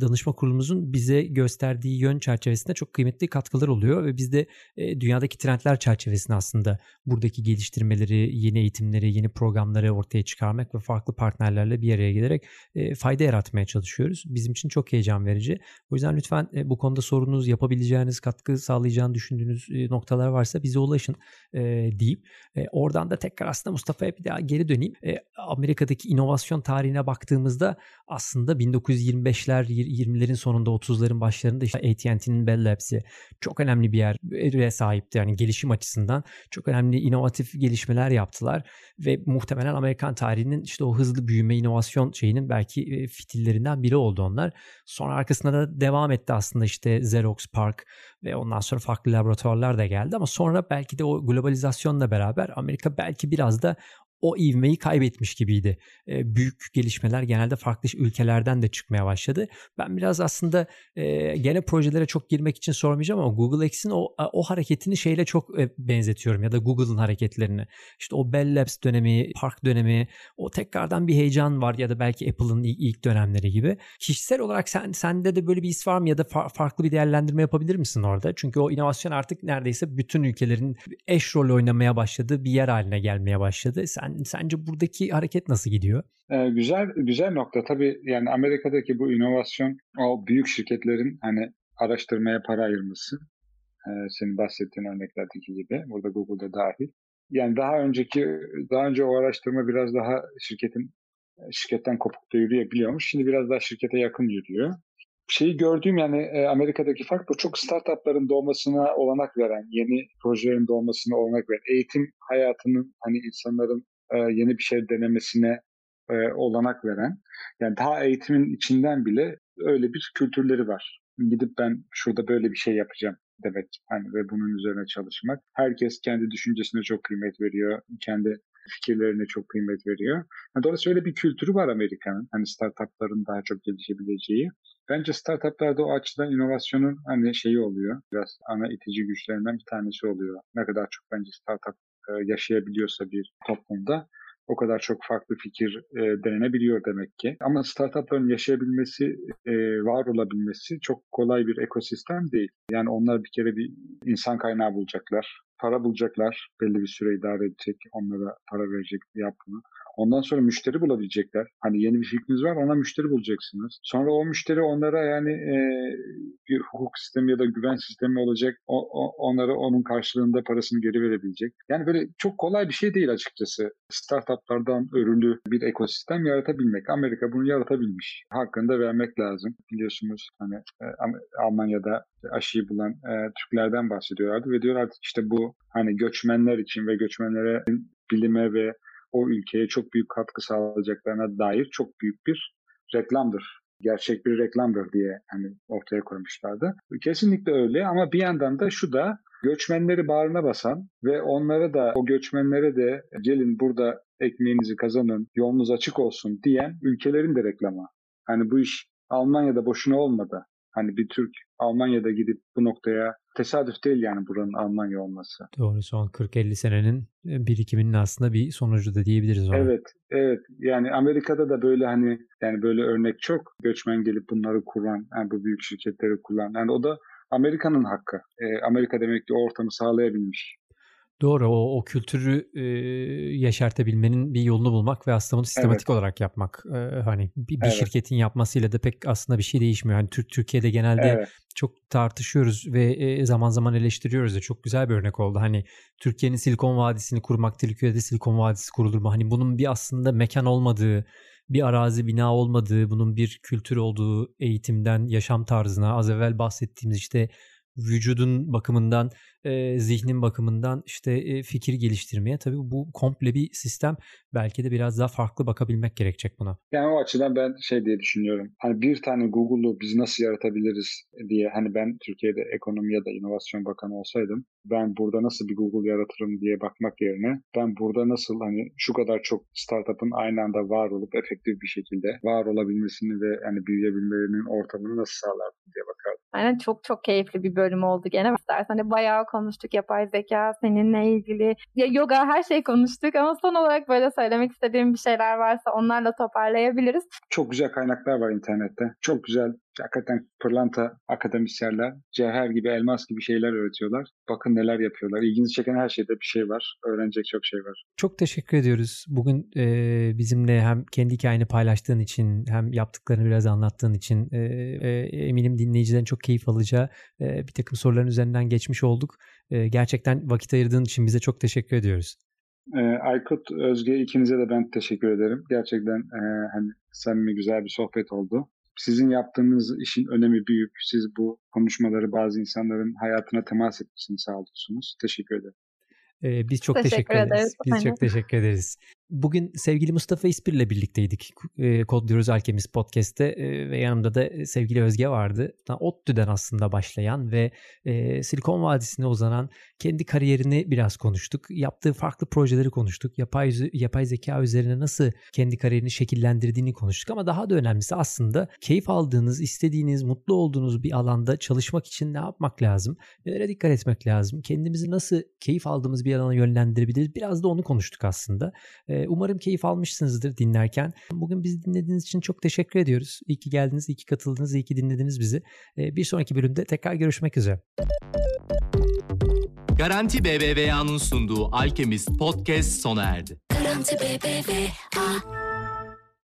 danışma kurulumuzun bize gösterdiği yön çerçevesinde çok kıymetli katkılar oluyor ve biz de e, dünyadaki trendler çerçevesinde aslında buradaki geliştirmeleri, yeni eğitimleri, yeni programları ortaya çıkarmak ve farklı partnerlerle bir araya gelerek e, fayda yaratmaya çalışıyoruz. Bizim için çok heyecan verici. O yüzden lütfen e, bu konuda sorunuz, yapabileceğiniz, katkı sağlayacağını düşündüğünüz e, noktalar varsa bize ulaşın e, deyip oradan da tekrar aslında Mustafa'ya bir daha geri döneyim. Amerika'daki inovasyon tarihine baktığımızda aslında 1925'ler, 20'lerin sonunda 30'ların başlarında işte AT&T'nin Bell Labs'i çok önemli bir yere sahipti. Yani gelişim açısından çok önemli inovatif gelişmeler yaptılar ve muhtemelen Amerikan tarihinin işte o hızlı büyüme inovasyon şeyinin belki fitillerinden biri oldu onlar. Sonra arkasında da devam etti aslında işte Xerox Park ve ondan sonra farklı laboratuvarlar da geldi ama sonra belki de o globalizasyonla beraber Amerika belki biraz da o ivmeyi kaybetmiş gibiydi. E, büyük gelişmeler genelde farklı ülkelerden de çıkmaya başladı. Ben biraz aslında e, gene projelere çok girmek için sormayacağım ama Google X'in o, o hareketini şeyle çok e, benzetiyorum ya da Google'ın hareketlerini. İşte o Bell Labs dönemi, Park dönemi, o tekrardan bir heyecan var ya da belki Apple'ın ilk, dönemleri gibi. Kişisel olarak sen sende de böyle bir his var mı ya da fa- farklı bir değerlendirme yapabilir misin orada? Çünkü o inovasyon artık neredeyse bütün ülkelerin eş rol oynamaya başladığı bir yer haline gelmeye başladı. Sen sen sence buradaki hareket nasıl gidiyor? Ee, güzel güzel nokta tabii yani Amerika'daki bu inovasyon o büyük şirketlerin hani araştırmaya para ayırması e, senin bahsettiğin örneklerdeki gibi burada Google'da dahil. Yani daha önceki daha önce o araştırma biraz daha şirketin şirketten kopuk da yürüyebiliyormuş. Şimdi biraz daha şirkete yakın yürüyor şeyi gördüğüm yani e, Amerika'daki fark bu çok startupların doğmasına olanak veren, yeni projelerin doğmasına olanak veren, eğitim hayatının hani insanların e, yeni bir şey denemesine e, olanak veren. Yani daha eğitimin içinden bile öyle bir kültürleri var. Gidip ben şurada böyle bir şey yapacağım demek hani ve bunun üzerine çalışmak. Herkes kendi düşüncesine çok kıymet veriyor. Kendi fikirlerine çok kıymet veriyor. Dolayısıyla öyle bir kültürü var Amerika'nın. Hani startupların daha çok gelişebileceği. Bence startuplarda o açıdan inovasyonun hani şeyi oluyor. Biraz ana itici güçlerinden bir tanesi oluyor. Ne kadar çok bence startup yaşayabiliyorsa bir toplumda o kadar çok farklı fikir e, denenebiliyor demek ki. Ama startupların yaşayabilmesi, e, var olabilmesi çok kolay bir ekosistem değil. Yani onlar bir kere bir insan kaynağı bulacaklar, para bulacaklar, belli bir süre idare edecek, onlara para verecek yapını. Ondan sonra müşteri bulabilecekler. Hani yeni bir fikriniz var ona müşteri bulacaksınız. Sonra o müşteri onlara yani e, bir hukuk sistemi ya da güven sistemi olacak. O, o, onlara onun karşılığında parasını geri verebilecek. Yani böyle çok kolay bir şey değil açıkçası. Startuplardan örülü bir ekosistem yaratabilmek. Amerika bunu yaratabilmiş. Hakkında vermek lazım. Biliyorsunuz hani e, Almanya'da aşıyı bulan e, Türklerden bahsediyorlardı ve diyorlardı işte bu hani göçmenler için ve göçmenlere bilime ve o ülkeye çok büyük katkı sağlayacaklarına dair çok büyük bir reklamdır. Gerçek bir reklamdır diye hani ortaya koymuşlardı. Kesinlikle öyle ama bir yandan da şu da göçmenleri bağrına basan ve onlara da o göçmenlere de gelin burada ekmeğinizi kazanın, yolunuz açık olsun diyen ülkelerin de reklamı. Hani bu iş Almanya'da boşuna olmadı. Hani bir Türk Almanya'da gidip bu noktaya tesadüf değil yani buranın Almanya olması. Doğru son 40-50 senenin e, birikiminin aslında bir sonucu da diyebiliriz. Ona. Evet, evet. Yani Amerika'da da böyle hani yani böyle örnek çok göçmen gelip bunları kuran, yani bu büyük şirketleri kullanan. Yani o da Amerika'nın hakkı. Ee, Amerika demek ki o ortamı sağlayabilmiş. Doğru o, o kültürü e, yaşartabilmenin bir yolunu bulmak ve aslında bunu sistematik evet. olarak yapmak. E, hani bir, bir evet. şirketin yapmasıyla da pek aslında bir şey değişmiyor. Hani Türk Türkiye'de genelde evet. çok tartışıyoruz ve e, zaman zaman eleştiriyoruz da çok güzel bir örnek oldu. Hani Türkiye'nin Silikon Vadisi'ni kurmak, Türkiye'de Silikon Vadisi kurulur mu? Hani bunun bir aslında mekan olmadığı, bir arazi bina olmadığı, bunun bir kültür olduğu eğitimden yaşam tarzına az evvel bahsettiğimiz işte vücudun bakımından e, zihnin bakımından işte e, fikir geliştirmeye tabii bu komple bir sistem belki de biraz daha farklı bakabilmek gerekecek buna. Yani o açıdan ben şey diye düşünüyorum. Hani bir tane Google'u biz nasıl yaratabiliriz diye hani ben Türkiye'de ekonomi ya da inovasyon bakanı olsaydım ben burada nasıl bir Google yaratırım diye bakmak yerine ben burada nasıl hani şu kadar çok startup'ın aynı anda var olup efektif bir şekilde var olabilmesini ve yani büyüyebilmelerinin ortamını nasıl sağlardım diye bakardım. Aynen çok çok keyifli bir bölüm oldu gene. İstersen hani bayağı konuştuk. Yapay zeka, seninle ilgili. Ya yoga her şey konuştuk ama son olarak böyle söylemek istediğim bir şeyler varsa onlarla toparlayabiliriz. Çok güzel kaynaklar var internette. Çok güzel hakikaten pırlanta akademisyenler cevher gibi elmas gibi şeyler öğretiyorlar. Bakın neler yapıyorlar. İlginizi çeken her şeyde bir şey var. Öğrenecek çok şey var. Çok teşekkür ediyoruz. Bugün e, bizimle hem kendi hikayeni paylaştığın için hem yaptıklarını biraz anlattığın için e, e, eminim dinleyicilerin çok keyif alacağı e, bir takım soruların üzerinden geçmiş olduk. E, gerçekten vakit ayırdığın için bize çok teşekkür ediyoruz. Aykut, Özge ikinize de ben teşekkür ederim. Gerçekten e, hani samimi güzel bir sohbet oldu. Sizin yaptığınız işin önemi büyük. Siz bu konuşmaları bazı insanların hayatına temas etmesini sağlıyorsunuz. Teşekkür ederim. Ee, biz çok teşekkür, teşekkür ederiz. ederiz. Biz çok teşekkür ederiz. Bugün sevgili Mustafa İspir ile birlikteydik. E, Kodluyoruz Alkemist Podcast'te e, ve yanımda da sevgili Özge vardı. ODTÜ'den aslında başlayan ve e, Silikon Vadisi'ne uzanan kendi kariyerini biraz konuştuk. Yaptığı farklı projeleri konuştuk. Yapay, yapay zeka üzerine nasıl kendi kariyerini şekillendirdiğini konuştuk. Ama daha da önemlisi aslında keyif aldığınız, istediğiniz, mutlu olduğunuz bir alanda çalışmak için ne yapmak lazım? Nelere dikkat etmek lazım? Kendimizi nasıl keyif aldığımız bir alana yönlendirebiliriz? Biraz da onu konuştuk aslında. E, Umarım keyif almışsınızdır dinlerken. Bugün bizi dinlediğiniz için çok teşekkür ediyoruz. İyi ki geldiniz, iyi ki katıldınız, iyi ki dinlediniz bizi. Bir sonraki bölümde tekrar görüşmek üzere. Garanti BBVA'nın sunduğu Alkemist Podcast sona erdi. Garanti BBVA